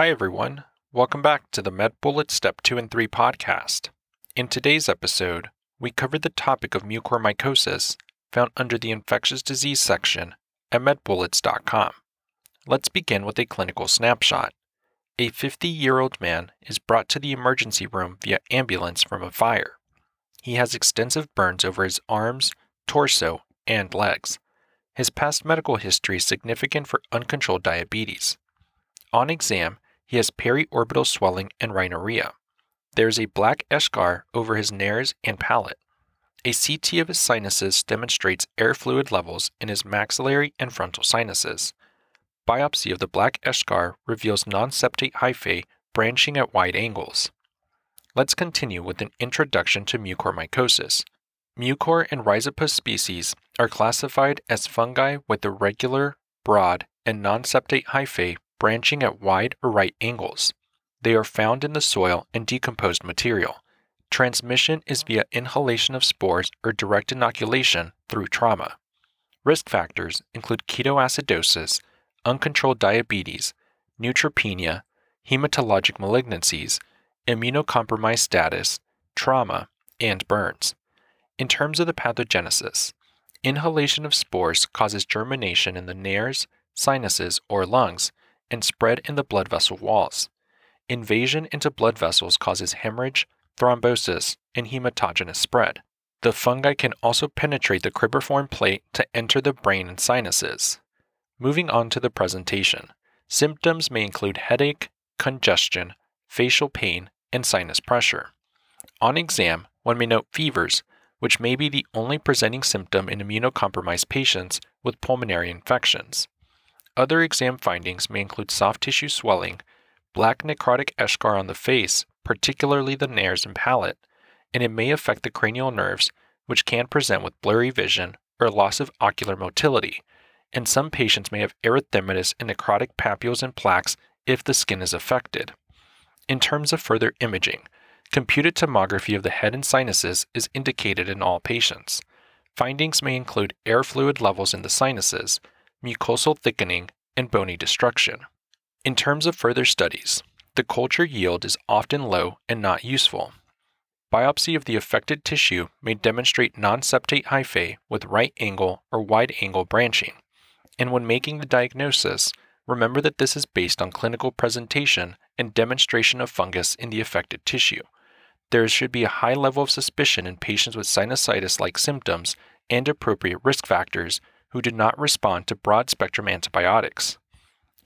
Hi, everyone. Welcome back to the MedBullet Step 2 and 3 podcast. In today's episode, we covered the topic of mucormycosis found under the infectious disease section at medbullets.com. Let's begin with a clinical snapshot. A 50 year old man is brought to the emergency room via ambulance from a fire. He has extensive burns over his arms, torso, and legs. His past medical history is significant for uncontrolled diabetes. On exam, he has periorbital swelling and rhinorrhea. There is a black eschar over his nares and palate. A CT of his sinuses demonstrates air fluid levels in his maxillary and frontal sinuses. Biopsy of the black eschar reveals non-septate hyphae branching at wide angles. Let's continue with an introduction to mucormycosis. Mucor and Rhizopus species are classified as fungi with irregular, broad, and non-septate hyphae branching at wide or right angles. They are found in the soil and decomposed material. Transmission is via inhalation of spores or direct inoculation through trauma. Risk factors include ketoacidosis, uncontrolled diabetes, neutropenia, hematologic malignancies, immunocompromised status, trauma, and burns. In terms of the pathogenesis, inhalation of spores causes germination in the nares, sinuses, or lungs and spread in the blood vessel walls. Invasion into blood vessels causes hemorrhage, thrombosis, and hematogenous spread. The fungi can also penetrate the cribriform plate to enter the brain and sinuses. Moving on to the presentation. Symptoms may include headache, congestion, facial pain, and sinus pressure. On exam, one may note fevers, which may be the only presenting symptom in immunocompromised patients with pulmonary infections. Other exam findings may include soft tissue swelling, black necrotic eschar on the face, particularly the nares and palate, and it may affect the cranial nerves, which can present with blurry vision or loss of ocular motility, and some patients may have erythematous and necrotic papules and plaques if the skin is affected. In terms of further imaging, computed tomography of the head and sinuses is indicated in all patients. Findings may include air fluid levels in the sinuses, mucosal thickening, and bony destruction. In terms of further studies, the culture yield is often low and not useful. Biopsy of the affected tissue may demonstrate non-septate hyphae with right angle or wide angle branching. And when making the diagnosis, remember that this is based on clinical presentation and demonstration of fungus in the affected tissue. There should be a high level of suspicion in patients with sinusitis like symptoms and appropriate risk factors who did not respond to broad spectrum antibiotics.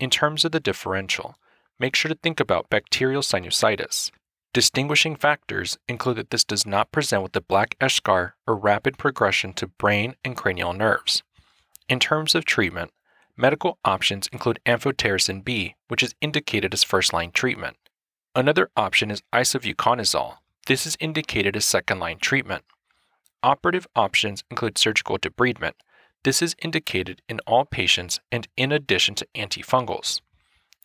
In terms of the differential, make sure to think about bacterial sinusitis. Distinguishing factors include that this does not present with the black eschar or rapid progression to brain and cranial nerves. In terms of treatment, medical options include amphotericin B, which is indicated as first line treatment. Another option is isavuconazole. This is indicated as second line treatment. Operative options include surgical debridement, this is indicated in all patients and in addition to antifungals.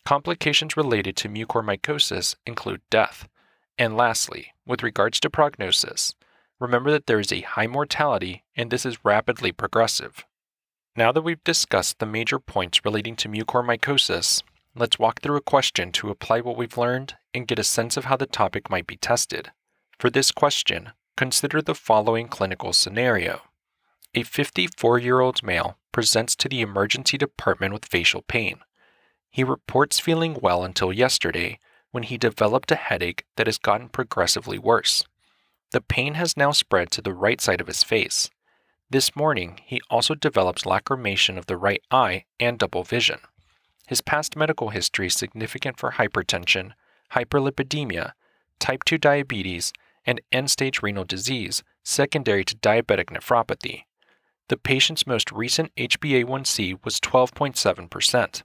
Complications related to mucormycosis include death. And lastly, with regards to prognosis, remember that there is a high mortality and this is rapidly progressive. Now that we've discussed the major points relating to mucormycosis, let's walk through a question to apply what we've learned and get a sense of how the topic might be tested. For this question, consider the following clinical scenario. A 54 year old male presents to the emergency department with facial pain. He reports feeling well until yesterday when he developed a headache that has gotten progressively worse. The pain has now spread to the right side of his face. This morning, he also develops lacrimation of the right eye and double vision. His past medical history is significant for hypertension, hyperlipidemia, type 2 diabetes, and end stage renal disease secondary to diabetic nephropathy. The patient's most recent HbA1c was 12.7%.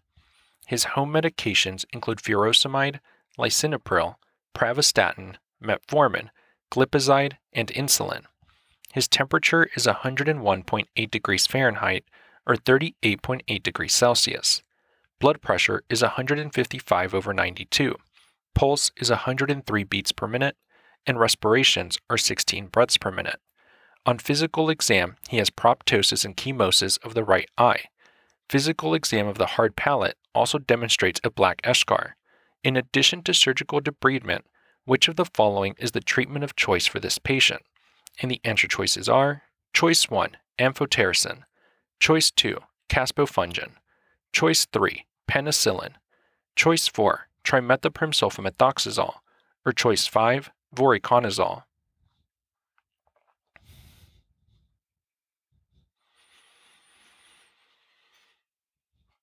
His home medications include furosemide, lisinopril, pravastatin, metformin, glipizide, and insulin. His temperature is 101.8 degrees Fahrenheit or 38.8 degrees Celsius. Blood pressure is 155 over 92. Pulse is 103 beats per minute, and respirations are 16 breaths per minute. On physical exam, he has proptosis and chemosis of the right eye. Physical exam of the hard palate also demonstrates a black eschar. In addition to surgical debridement, which of the following is the treatment of choice for this patient? And the answer choices are Choice 1, amphotericin. Choice 2, caspofungin. Choice 3, penicillin. Choice 4, trimethoprim sulfamethoxazole. Or choice 5, voriconazole.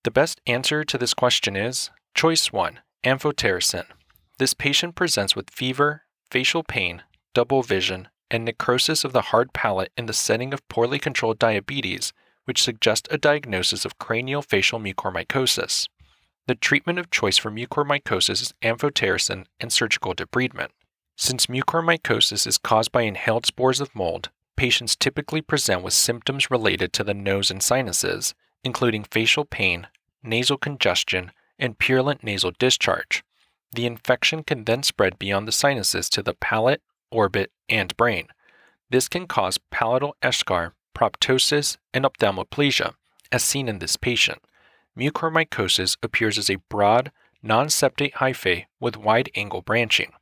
The best answer to this question is choice 1, amphotericin. This patient presents with fever, facial pain, double vision, and necrosis of the hard palate in the setting of poorly controlled diabetes, which suggest a diagnosis of cranial facial mucormycosis. The treatment of choice for mucormycosis is amphotericin and surgical debridement. Since mucormycosis is caused by inhaled spores of mold, patients typically present with symptoms related to the nose and sinuses, including facial pain, nasal congestion, and purulent nasal discharge. The infection can then spread beyond the sinuses to the palate, orbit, and brain. This can cause palatal eschar, proptosis, and ophthalmoplegia, as seen in this patient. Mucormycosis appears as a broad, non septate hyphae with wide angle branching.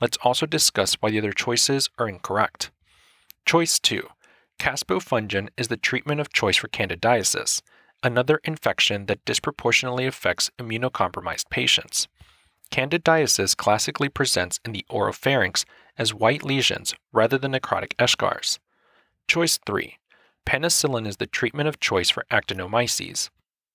Let's also discuss why the other choices are incorrect. Choice 2 Caspofungin is the treatment of choice for candidiasis, another infection that disproportionately affects immunocompromised patients. Candidiasis classically presents in the oropharynx as white lesions rather than necrotic eschars. Choice 3. Penicillin is the treatment of choice for actinomyces.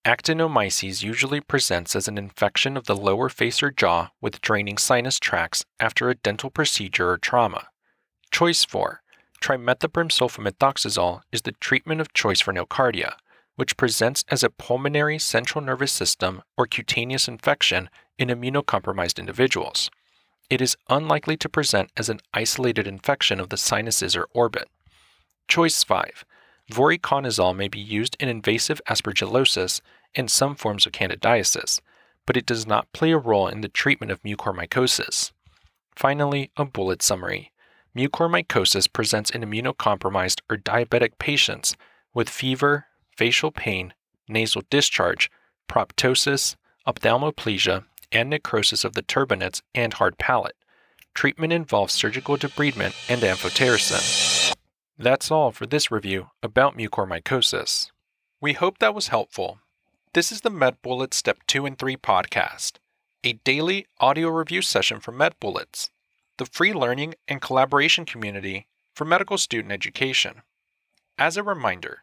Actinomyces usually presents as an infection of the lower face or jaw with draining sinus tracts after a dental procedure or trauma. Choice 4. Trimethoprim sulfamethoxazole is the treatment of choice for nocardia, which presents as a pulmonary central nervous system or cutaneous infection in immunocompromised individuals. It is unlikely to present as an isolated infection of the sinuses or orbit. Choice 5. Voriconazole may be used in invasive aspergillosis and some forms of candidiasis, but it does not play a role in the treatment of mucormycosis. Finally, a bullet summary. Mucormycosis presents in immunocompromised or diabetic patients with fever, facial pain, nasal discharge, proptosis, ophthalmoplegia, and necrosis of the turbinates and hard palate. Treatment involves surgical debridement and amphotericin. That's all for this review about mucormycosis. We hope that was helpful. This is the MedBullets Step 2 and 3 podcast, a daily audio review session for MedBullets, the free learning and collaboration community for medical student education. As a reminder,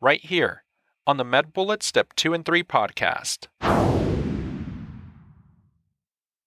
right here, on the MedBullets Step 2 and 3 podcast.